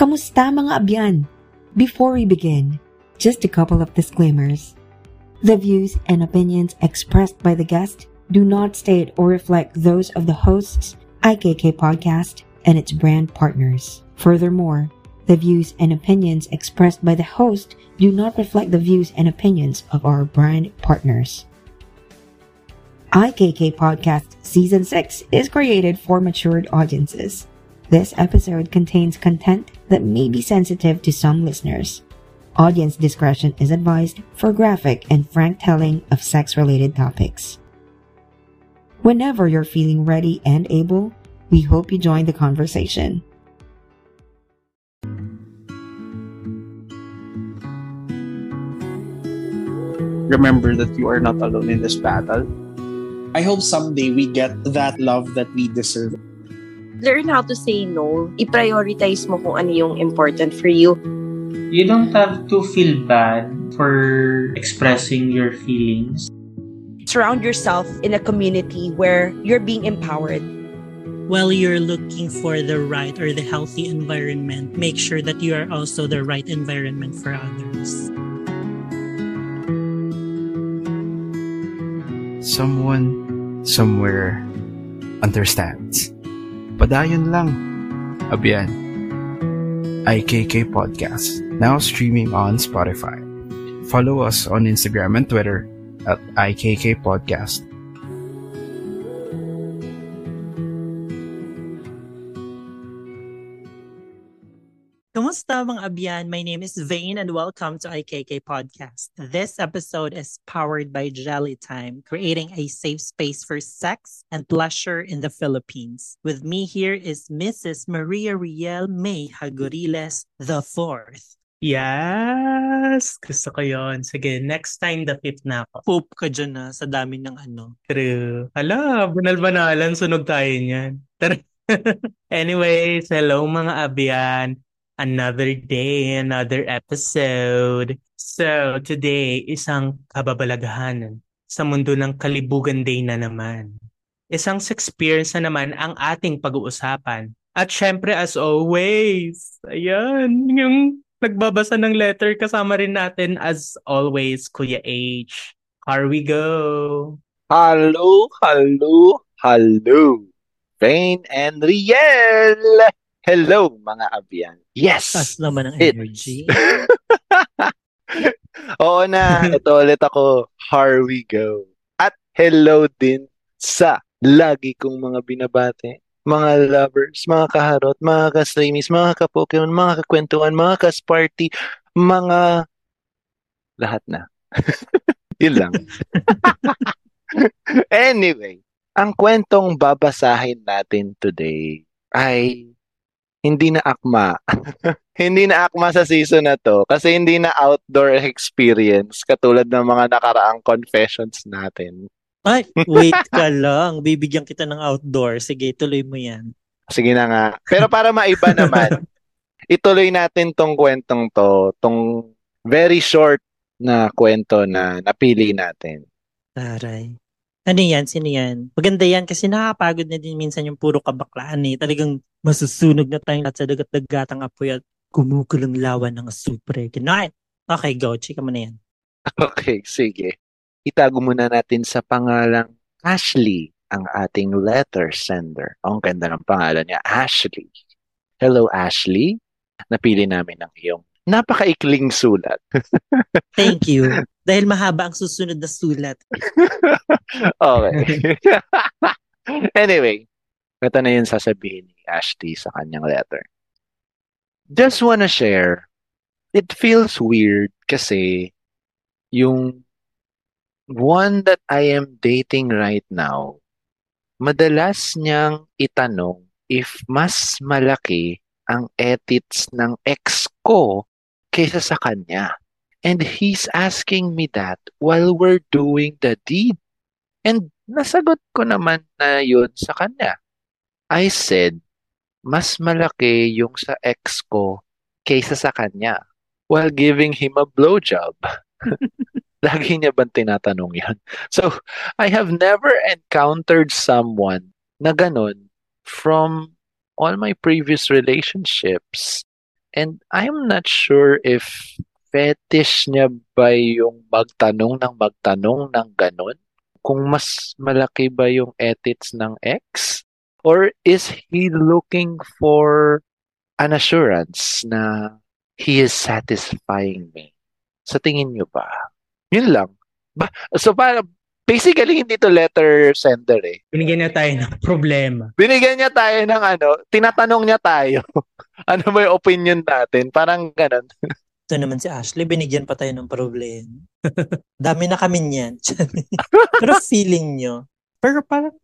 Kamusta mga abyan? Before we begin, just a couple of disclaimers. The views and opinions expressed by the guest do not state or reflect those of the hosts, IKK Podcast, and its brand partners. Furthermore, the views and opinions expressed by the host do not reflect the views and opinions of our brand partners. IKK Podcast Season 6 is created for matured audiences. This episode contains content that may be sensitive to some listeners. Audience discretion is advised for graphic and frank telling of sex related topics. Whenever you're feeling ready and able, we hope you join the conversation. remember that you are not alone in this battle. I hope someday we get that love that we deserve. Learn how to say no. I-prioritize mo kung ano yung important for you. You don't have to feel bad for expressing your feelings. Surround yourself in a community where you're being empowered. While you're looking for the right or the healthy environment, make sure that you are also the right environment for others. someone somewhere understands. Padayon lang. Abiyan. IKK Podcast, now streaming on Spotify. Follow us on Instagram and Twitter at IKK Podcast. Kamusta mga abyan? My name is Vane and welcome to IKK Podcast. This episode is powered by Jelly Time, creating a safe space for sex and pleasure in the Philippines. With me here is Mrs. Maria Riel May Hagoriles the Fourth. Yes! Gusto ko yon. Sige, next time the fifth na ako. Poop ka dyan na sa dami ng ano. True. Hala, banal-banalan, sunog tayo niyan. Anyways, hello mga abyan. Another day, another episode. So, today, isang kababalaghan sa mundo ng kalibugan day na naman. Isang experience na naman ang ating pag-uusapan. At syempre, as always, ayan, yung nagbabasa ng letter kasama rin natin as always, Kuya H. Here we go. Hello, hello, hello. Rain and Riel! Hello, mga abyan. Yes! Tas naman ang energy. Oo na, ito ulit ako. Here we go. At hello din sa lagi kong mga binabate. Mga lovers, mga kaharot, mga ka-streamies, mga ka-Pokemon, mga kakwentuhan, mga ka-Sparty, mga... Lahat na. Yun lang. anyway, ang kwentong babasahin natin today ay hindi na akma. hindi na akma sa season na to kasi hindi na outdoor experience katulad ng mga nakaraang confessions natin. Ay, wait ka lang. Bibigyan kita ng outdoor. Sige, tuloy mo yan. Sige na nga. Pero para maiba naman, ituloy natin tong kwentong to, tong very short na kwento na napili natin. Taray. Ano yan? Sino yan? Maganda yan kasi nakakapagod na din minsan yung puro kabaklaan eh. Talagang masusunog na tayong lahat sa dagat-dagatang apoy at kumukulong lawan ng asupre. Ganon. Okay, go. Chika mo na yan. Okay, sige. Itago muna natin sa pangalang Ashley ang ating letter sender. Ang ganda ng pangalan niya, Ashley. Hello, Ashley. Napili namin ang iyong napakaikling sulat. Thank you. Dahil mahaba ang susunod na sulat. okay. anyway, ito na yung sasabihin ni Ashley sa kanyang letter. Just wanna share, it feels weird kasi yung one that I am dating right now, madalas niyang itanong if mas malaki ang edits ng ex ko kaysa sa kanya. And he's asking me that while we're doing the deed. And nasagot ko naman na yun sa kanya. I said, mas malaki yung sa ex ko kaysa sa kanya while giving him a blowjob. Lagi niya bang tinatanong yan? So, I have never encountered someone na ganon from all my previous relationships. And I'm not sure if fetish niya ba yung magtanong ng magtanong ng ganon? Kung mas malaki ba yung edits ng ex? Or is he looking for an assurance na he is satisfying me? Sa tingin niyo ba? Yun lang. Ba so para basically hindi to letter sender eh. Binigyan niya tayo ng problema. Binigyan niya tayo ng ano, tinatanong niya tayo. ano ba yung opinion natin? Parang ganun. Ito naman si Ashley, binigyan pa tayo ng problema. Dami na kami niyan. pero feeling nyo, pero parang,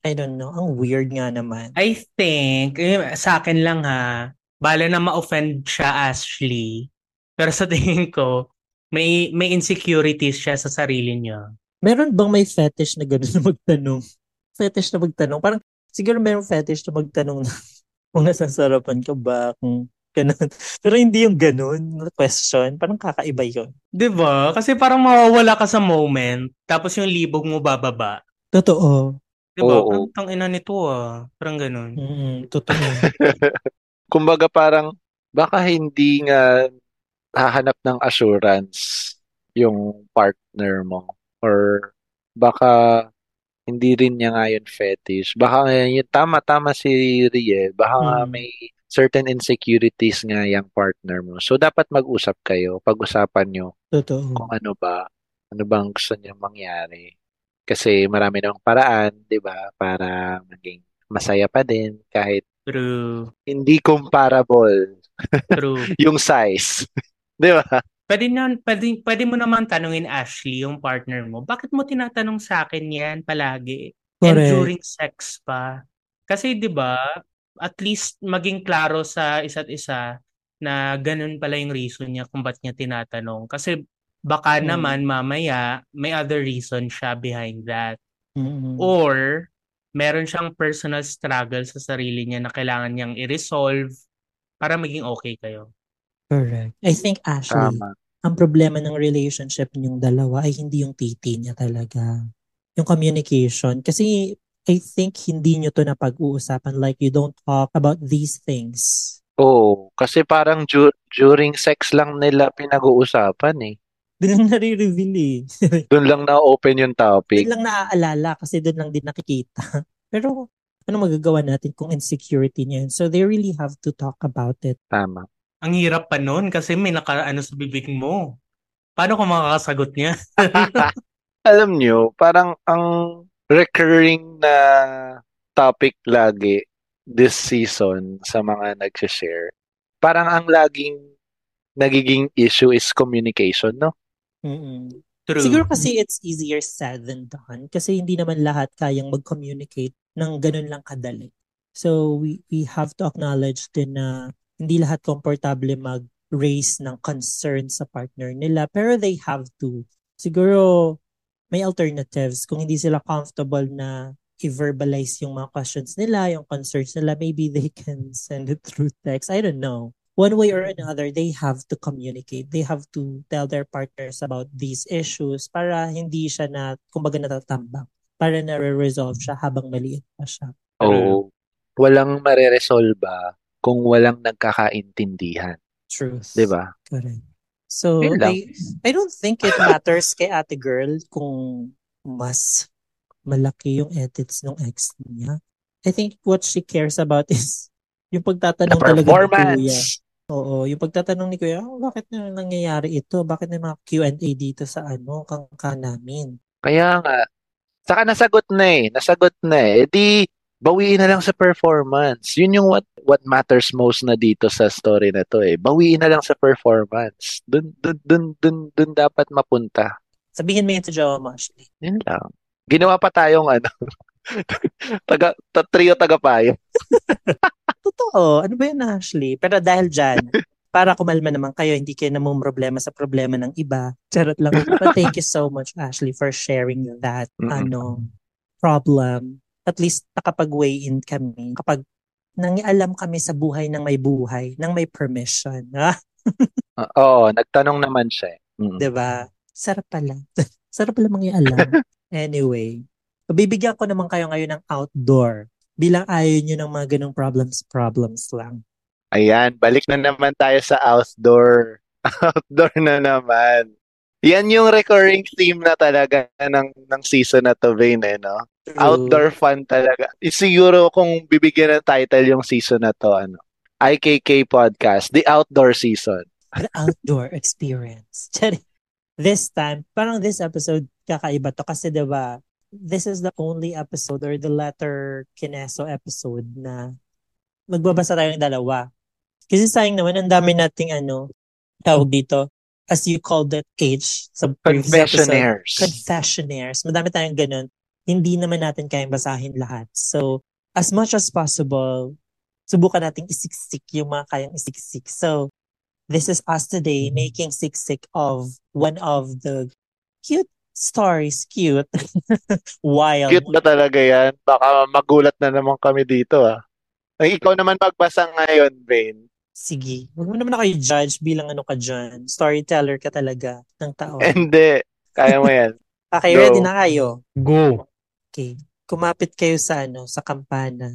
I don't know, ang weird nga naman. I think, eh, sa akin lang ha, bala na ma-offend siya Ashley. Pero sa tingin ko, may may insecurities siya sa sarili niya. Meron bang may fetish na gano'n na magtanong? Fetish na magtanong? Parang, siguro meron fetish na magtanong na kung nasasarapan ka ba, kung ganun. Pero hindi yung ganun na question. Parang kakaiba yun. 'Di ba? Kasi parang mawawala ka sa moment, tapos yung libog mo bababa. Totoo. 'Di ba? Oo. Ang tang ina nito ah. Parang ganun. Mm, totoo. Kumbaga parang baka hindi nga hahanap ng assurance yung partner mo or baka hindi rin niya nga yun fetish. Baka nga yun, tama-tama si Riel. Baka nga Mm. may certain insecurities nga yung partner mo. So, dapat mag-usap kayo. Pag-usapan nyo Totoo. kung ano ba, ano bang gusto niyang mangyari. Kasi marami namang paraan, di ba, para maging masaya pa din kahit True. hindi comparable True. yung size. di ba? Pwede, na, pwede, pwede mo naman tanungin Ashley, yung partner mo, bakit mo tinatanong sa akin yan palagi? And Correct. during sex pa. Kasi 'di ba, at least maging klaro sa isa't isa na ganun pala yung reason niya kung ba't niya tinatanong. Kasi baka Mm. naman mamaya may other reason siya behind that. Mm-mm. Or meron siyang personal struggle sa sarili niya na kailangan niyang i-resolve para maging okay kayo. Correct. I think, Ashley, Tama. ang problema ng relationship niyong dalawa ay hindi yung titi niya talaga. Yung communication. Kasi I think hindi niyo to napag-uusapan. Like, you don't talk about these things. Oo, kasi parang du- during sex lang nila pinag-uusapan eh. Doon lang nare-reveal eh. Doon lang na-open yung topic. Doon lang naaalala kasi doon lang din nakikita. Pero ano magagawa natin kung insecurity niya yun? So they really have to talk about it. Tama. Ang hirap pa nun kasi may nakaano sa bibig mo. Paano kung makakasagot niya? Alam nyo, parang ang recurring na topic lagi this season sa mga nag-share, parang ang laging nagiging issue is communication, no? Mm-mm. True. Siguro kasi it's easier said than done kasi hindi naman lahat kayang mag-communicate ng ganun lang kadali. So we we have to acknowledge din na hindi lahat komportable mag-raise ng concern sa partner nila pero they have to. Siguro may alternatives kung hindi sila comfortable na i-verbalize yung mga questions nila, yung concerns nila, maybe they can send it through text. I don't know one way or another, they have to communicate. They have to tell their partners about these issues para hindi siya na, kumbaga natatambang. Para na-resolve siya habang maliit pa siya. Oo. Walang mareresolba kung walang nagkakaintindihan. Truth. Di ba? Correct. So. I, I don't think it matters kay ate girl kung mas malaki yung edits ng ex niya. I think what she cares about is yung pagtatanong talaga ni Kuya. Oo, yung pagtatanong ni Kuya, oh, bakit na nangyayari ito? Bakit may mga Q&A dito sa ano, kangka namin? Kaya nga, saka nasagot na eh. Nasagot na eh. E di, bawiin na lang sa performance. Yun yung what what matters most na dito sa story na to eh. Bawiin na lang sa performance. Dun, dun, dun, dun, dun dapat mapunta. Sabihin mo yun sa jowa mo, Ashley. Yun lang. Ginawa pa tayong ano, taga, ta, trio tagapayo. Totoo. Ano ba yun, Ashley? Pero dahil dyan, para kumalma naman kayo, hindi kayo namang problema sa problema ng iba. Charot lang. But thank you so much, Ashley, for sharing that Mm-mm. ano problem. At least nakapag-weigh in kami. Kapag nangialam kami sa buhay ng may buhay, ng may permission. Ah, Ah, Oo, nagtanong naman siya. eh. Mm. ba? Sarap pala. Sarap pala mangialam. anyway, bibigyan ko naman kayo ngayon ng outdoor. Bilang ayaw nyo ng mga ganong problems, problems lang. Ayan, balik na naman tayo sa outdoor. outdoor na naman. Yan yung recurring theme na talaga ng ng season na to, Vane, eh, no? Outdoor fun talaga. Siguro kung bibigyan ng title yung season na to, ano, IKK Podcast, The Outdoor Season. The outdoor experience. This time, parang this episode, kakaiba to kasi diba, this is the only episode or the letter kineso episode na magbabasa tayong dalawa. Kasi sayang naman, ang dami nating ano, tawag dito, as you called it, H, sa previous episode. Confessionaires. Confessionaires. Madami tayong ganun. Hindi naman natin kayang basahin lahat. So, as much as possible, subukan nating isiksik yung mga kayang isiksik. So, this is us today making siksik of one of the cute stories. Cute. Wild. Cute ba talaga yan? Baka magulat na naman kami dito, ah. Ay, ikaw naman magbasa ngayon, Vane. Sige. Huwag mo naman ako i-judge bilang ano ka dyan. Storyteller ka talaga ng tao. Hindi. Kaya mo yan. Okay, Go. ready na kayo? Go. Okay. Kumapit kayo sa ano, sa kampana.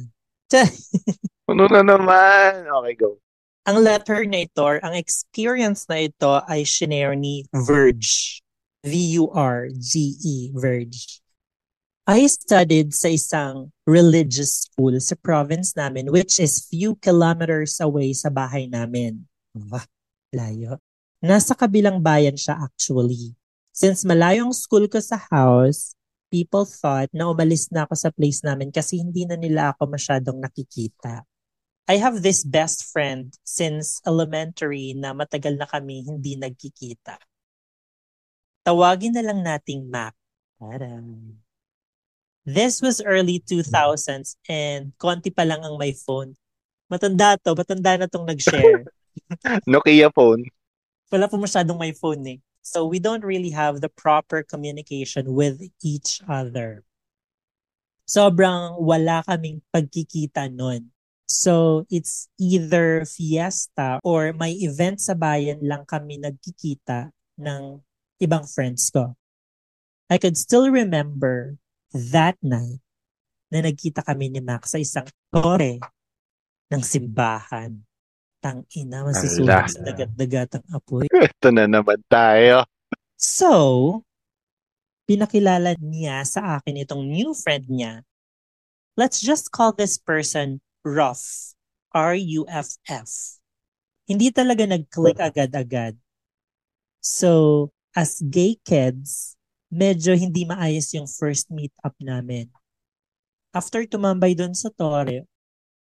Ano na naman? Okay, go. ang letter na ito, ang experience na ito ay shinare ni Verge. V-U-R-G-E, Verge. I studied sa isang religious school sa province namin which is few kilometers away sa bahay namin. Ah, layo. Nasa kabilang bayan siya actually. Since malayo ang school ko sa house, people thought na umalis na ako sa place namin kasi hindi na nila ako masyadong nakikita. I have this best friend since elementary na matagal na kami hindi nagkikita. Tawagin na lang nating Mac. Taray. This was early 2000s and konti pa lang ang my phone. Matanda to, matanda na tong nag-share. Nokia phone. Wala po masyadong my phone eh. So we don't really have the proper communication with each other. Sobrang wala kaming pagkikita nun. So it's either fiesta or may event sa bayan lang kami nagkikita ng ibang friends ko. I could still remember that night na nagkita kami ni Max sa isang tore ng simbahan. Tang ina, masusunog Ala. sa dagat-dagatang apoy. Ito na naman tayo. So, pinakilala niya sa akin itong new friend niya. Let's just call this person Ruff. R-U-F-F. Hindi talaga nag-click agad-agad. So, as gay kids, medyo hindi maayos yung first meet-up namin. After tumambay doon sa Tore,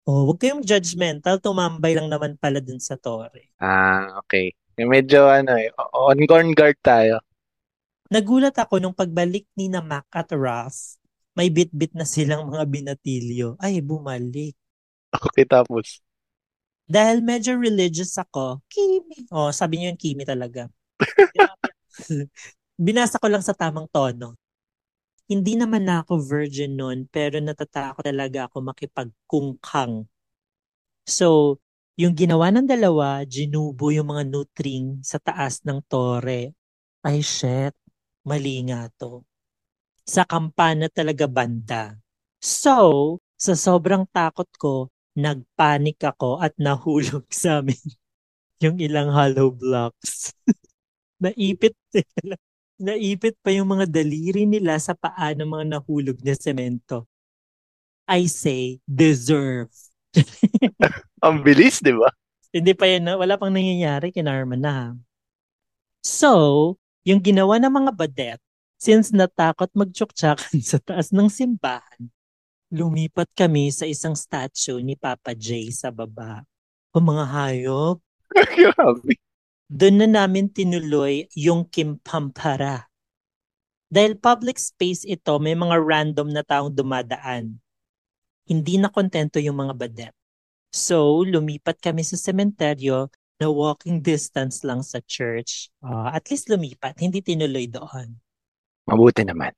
oh, huwag kayong judgmental, tumambay lang naman pala doon sa Tore. Ah, okay. Eh, Medyo ano eh, on guard tayo. Nagulat ako nung pagbalik ni na Mac at Raph, may bit-bit na silang mga binatilyo. Ay, bumalik. Okay, tapos. Dahil medyo religious ako, Kimi. Oh, sabi niyo yung Kimi talaga. Binasa ko lang sa tamang tono. Hindi naman na ako virgin noon, pero natatakot talaga ako makipagkungkang. So, yung ginawa ng dalawa, ginubo yung mga nutring sa taas ng tore. Ay, shit. Mali nga to. Sa kampana talaga banda. So, sa sobrang takot ko, nagpanik ako at nahulog sa amin yung ilang hollow blocks. Naipit nila. Naipit pa yung mga daliri nila sa paa ng mga nahulog na semento. I say, deserve. Ang bilis, di ba? Hindi pa yan, na- wala pang nangyayari, kinarma na. So, yung ginawa ng mga badet, since natakot magtsuktsakan sa taas ng simbahan, lumipat kami sa isang statue ni Papa J sa baba. O mga hayop, Grabe. Doon na namin tinuloy yung Kimpampara. Dahil public space ito, may mga random na taong dumadaan. Hindi na kontento yung mga badet. So, lumipat kami sa sementeryo na walking distance lang sa church. Ah, at least lumipat, hindi tinuloy doon. Mabuti naman.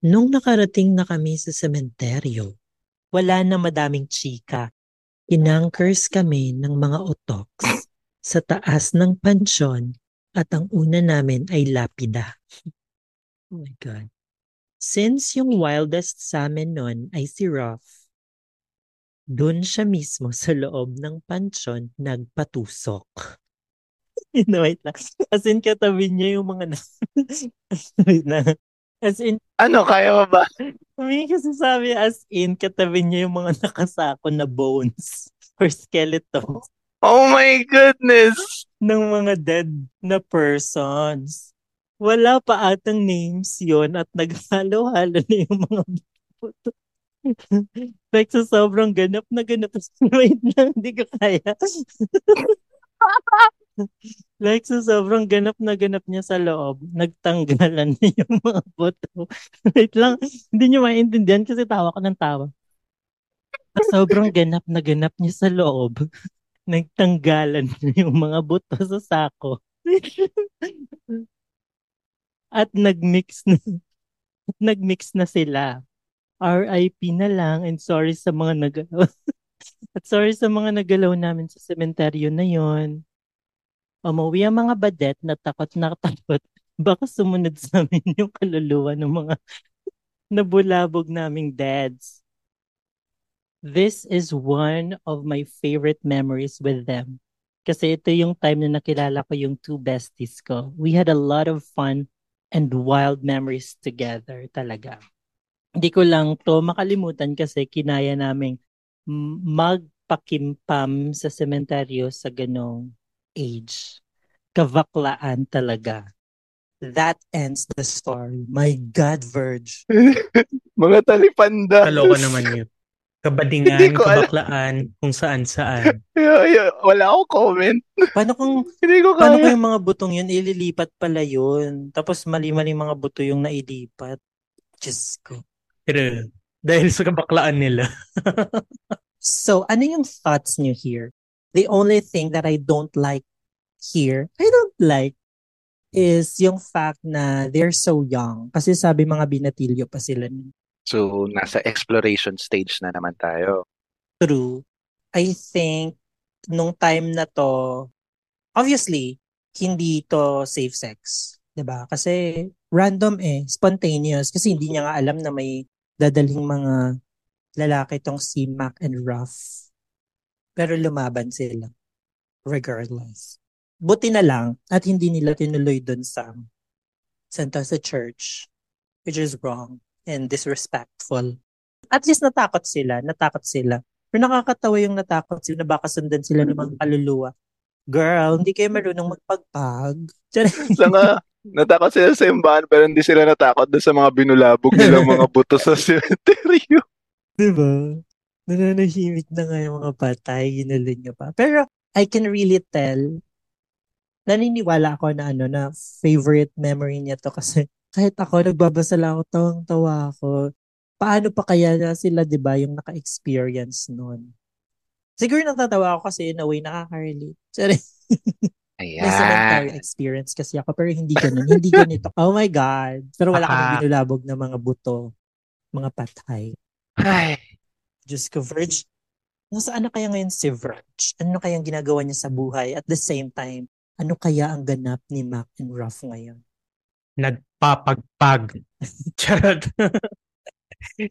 Nung nakarating na kami sa sementeryo, wala na madaming chika. Inankers kami ng mga otoks sa taas ng pansyon at ang una namin ay lapida. oh my God. Since yung wildest sa amin nun ay si Ruff, Doon siya mismo sa loob ng pansyon nagpatusok. no, wait lang. As in, katabi niya yung mga na... wait lang. As in, Ano, kaya mo ba? may kasi sabi as in, katabi niya yung mga nakasako na bones or skeleton Oh my goodness! ng mga dead na persons. Wala pa atang names yon at naghalo-halo na yung mga like sa sobrang ganap na ganap. Wait lang, hindi ko kaya. like sa sobrang ganap na ganap niya sa loob, nagtanggalan na yung mga buto. Wait lang, hindi niyo maintindihan kasi tawa ko ng tawa. Sa sobrang ganap na ganap niya sa loob, nagtanggalan na yung mga buto sa sako. At nagmix na nagmix na sila. RIP na lang and sorry sa mga nagalaw. At sorry sa mga nagalaw namin sa sementeryo na yon. Umuwi ang mga badet na takot na takot. Baka sumunod sa amin yung kaluluwa ng mga nabulabog naming dads. This is one of my favorite memories with them. Kasi ito yung time na nakilala ko yung two besties ko. We had a lot of fun and wild memories together talaga. Hindi ko lang to makalimutan kasi kinaya naming magpakimpam sa sementeryo sa ganong age. Kavaklaan talaga. That ends the story. My God, Verge. Mga talipanda. Kaloka naman yun. Kabadingan, kabaklaan, kung saan-saan. Wala akong comment. Paano kung Hindi ko paano kaya. kung yung mga butong yun ililipat pala yun? Tapos mali-mali mga buto yung nailipat. Diyos ko. Pero, dahil sa kabaklaan nila. So, ano yung thoughts niyo here? The only thing that I don't like here, I don't like, is yung fact na they're so young. Kasi sabi mga binatilyo pa sila. nun. So, nasa exploration stage na naman tayo. True. I think, nung time na to, obviously, hindi to safe sex. 'di ba? Kasi random eh, spontaneous. Kasi hindi niya nga alam na may dadaling mga lalaki tong si Mac and Ruff. Pero lumaban sila. Regardless. Buti na lang at hindi nila tinuloy dun sa santa sa church. Which is wrong and disrespectful. At least natakot sila. Natakot sila. Pero nakakatawa yung natakot sila na baka sundan sila ng mga kaluluwa. Girl, hindi kayo marunong magpagpag. Sa nga, natakot sila sa simbahan pero hindi sila natakot doon sa mga binulabog nilang mga buto sa cemetery. Diba? Nananahimik na nga yung mga patay, ginalo niya pa. Pero I can really tell, naniniwala ako na ano, na favorite memory niya to kasi kahit ako, nagbabasa lang ako, tawang-tawa ako. Paano pa kaya na sila, di ba, yung naka-experience nun? Siguro natatawa ako kasi in a way nakaka-relate. Sorry. May cemetery Ayan. experience kasi ako pero hindi ganun. hindi ganito. Oh my God. Pero wala Aka- kami binulabog na mga buto. Mga patay. Ay, Diyos ko, Verge. Nasaan na kaya ngayon si Verge? Ano kaya ang ginagawa niya sa buhay? At the same time, ano kaya ang ganap ni Mac and Ruff ngayon? Nagpapagpag. Charot.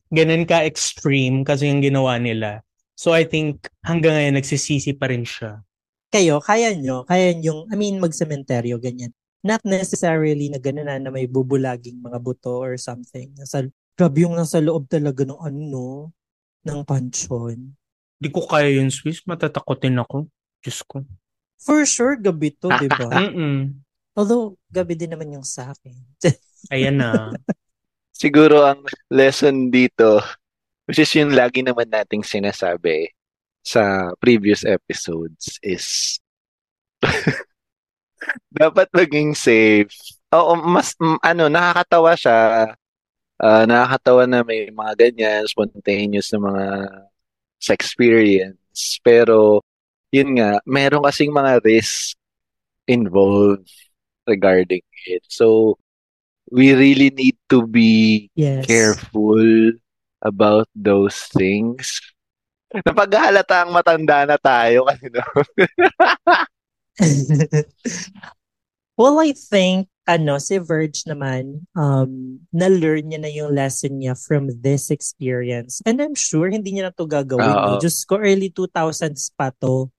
Ganun ka extreme kasi yung ginawa nila. So I think hanggang ngayon nagsisisi pa rin siya. Kayo, kaya nyo? Kaya nyo, I mean, magsementeryo, ganyan. Not necessarily na gano'n na, na may bubulaging mga buto or something. Nasa, grabe yung nasa loob talaga ng ano, no? ng pansyon. Di ko kaya yun, Swiss. Matatakotin ako. Diyos ko. For sure, gabi to, di ba? Mm-mm. Although, gabi din naman yung sa akin. Ayan na. siguro ang lesson dito, which is yung lagi naman nating sinasabi sa previous episodes is dapat maging safe. Oo, mas ano, nakakatawa siya. Ah, nakakatawa na may mga ganyan, spontaneous na mga sa experience. Pero, yun nga, meron kasing mga risk involved regarding it. So, we really need to be Yes. careful about those things. Napaghalata ang matanda na tayo kasi no? well, I think ano, si Verge naman, um, na-learn niya na yung lesson niya from this experience. And I'm sure hindi niya na to gagawin. Diyos ko, early 2000s pa to.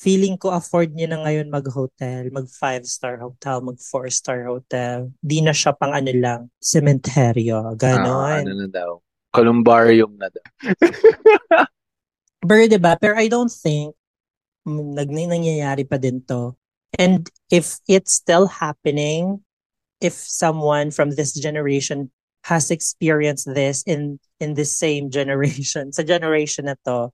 Feeling ko afford niya na ngayon mag-hotel, mag five-star hotel, mag four-star hotel. Di na siya pang ano lang, sementeryo. Ah, Ganon. ano na daw. Columbarium na daw. Pero diba? Pero I don't think nag nangyayari pa din to. And if it's still happening, if someone from this generation has experienced this in in the same generation, sa generation na to,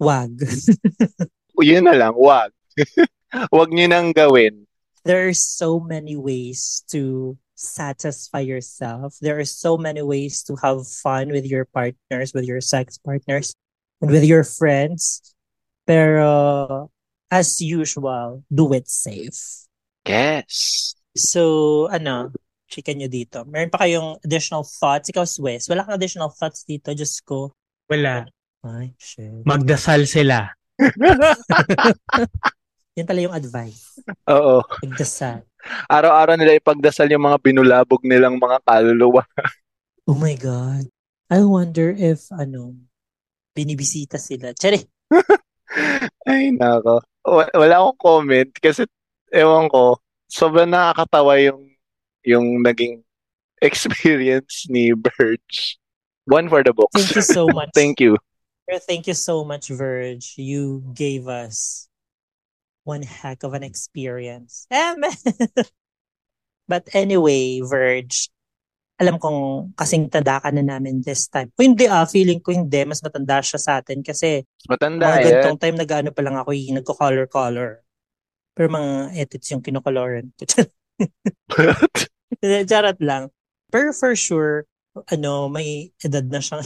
wag. Yun na lang, wag. wag niyo nang gawin. there are so many ways to satisfy yourself. There are so many ways to have fun with your partners, with your sex partners, and with your friends. Pero as usual, do it safe. Yes. So, ano, chika nyo dito. Meron pa kayong additional thoughts? Ikaw, Swiss, wala kang additional thoughts dito? Just ko. Wala. Ay, shit. Magdasal sila. Yan pala yung advice. Oo. Magdasal. Araw-araw nila ipagdasal yung mga binulabog nilang mga kaluluwa. Oh my God. I wonder if, ano, binibisita sila. Tsari! Ay, nako. Wa- Wala akong comment kasi ewan ko, sobrang nakakatawa yung yung naging experience ni Birch. One for the books. Thank you so much. Thank you. Thank you so much, Verge. You gave us one heck of an experience. Eh. But anyway, Verge, alam kong kasing tanda ka na namin this time. Kung hindi ah, feeling ko hindi, mas matanda siya sa atin kasi Matanda mga yan. ganitong time nag-ano pa lang ako, eh, nagko-color-color. Pero mga edits yung kinokoloran ko. Charot lang. Pero for sure, ano, may edad na siya.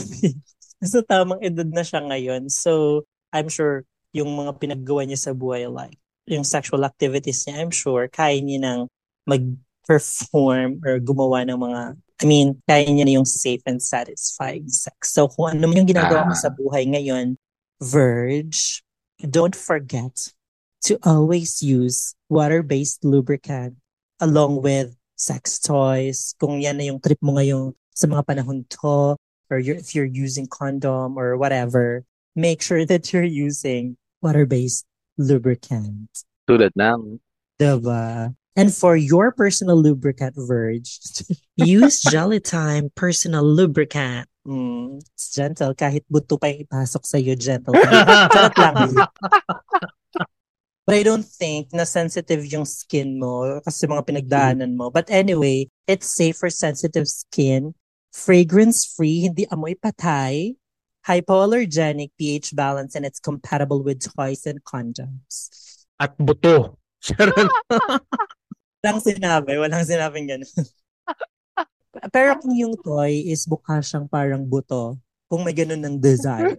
Sa tamang edad na siya ngayon. So, I'm sure yung mga pinaggawa niya sa buhay, like, yung sexual activities niya, I'm sure, kaya niya nang mag-perform or gumawa ng mga, I mean, kaya niya na yung safe and satisfying sex. So, kung ano man yung ginagawa mo Ah. sa buhay ngayon, Verge, don't forget to always use water-based lubricant along with sex toys. Kung yan na yung trip mo ngayon sa mga panahon to, or you're, if you're using condom or whatever, make sure that you're using water-based lubricant. Tulad ng Diba? And for your personal lubricant, Verge, use Jelly Time personal lubricant. Mm, it's gentle. Kahit buto pa yung ipasok sa'yo, gentle. Charot lang. But I don't think na sensitive yung skin mo kasi mga pinagdaanan mo. But anyway, it's safe for sensitive skin, fragrance-free, hindi amoy patay, hypoallergenic, pH balance, and it's compatible with toys and condoms. At buto. Walang sinabi, walang sinabing gano'n. Pero kung yung toy is mukha siyang parang buto, kung may ganun ng design,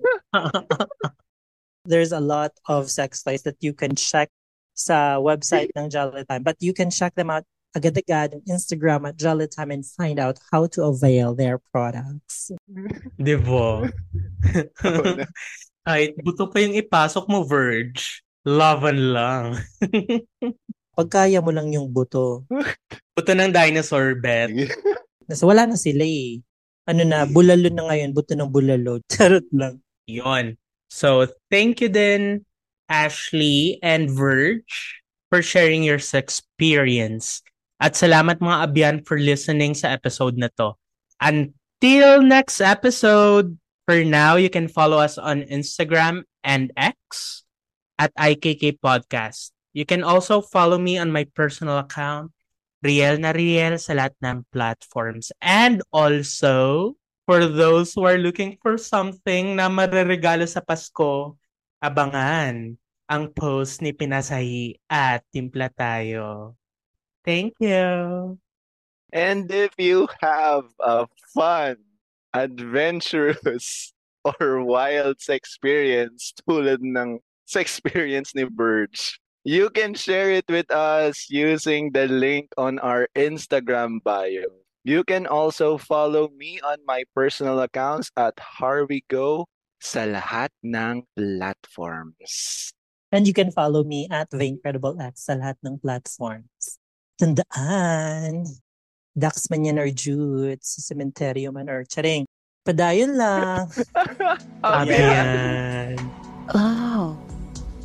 there's a lot of sex toys that you can check sa website ng Jolly Time. But you can check them out agad-agad on Instagram at Jolly Time and find out how to avail their products. Di ba? Ay, buto pa yung ipasok mo, Verge. Laban lang. Pag kaya mo lang yung buto. Buto ng dinosaur, bet. Nasa wala na sila eh. Ano na, bulalo na ngayon, buto ng bulalo. Charot lang. Yon. So, thank you din, Ashley and Verge, for sharing your experience. At salamat mga abyan for listening sa episode na to. Until next episode, for now, you can follow us on Instagram and X at IKK Podcast. You can also follow me on my personal account, Riel na Riel sa lahat ng platforms. And also, for those who are looking for something na mareregalo sa Pasko, abangan ang post ni Pinasahi at Timpla Tayo. Thank you! And if you have a fun, adventurous, or wild experience tulad ng sa experience ni Burge, you can share it with us using the link on our Instagram bio. You can also follow me on my personal accounts at Harvey Go sa lahat ng platforms. And you can follow me at The Incredible X sa lahat ng platforms. Tandaan. Dax man yan or Jutes. Sa cementerio man or charing. Padayon lang. Oh, Sabi yan. Oh,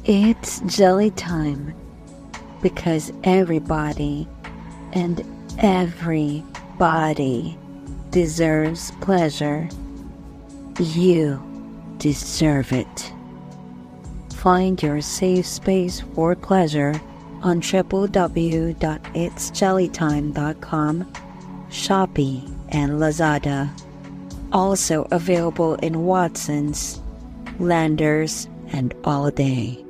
it's jelly time. Because everybody and everybody deserves pleasure. You deserve it. Find your safe space for pleasure on www.itsjellytime.com, Shopee, and Lazada. Also available in Watson's, Landers, and All Day.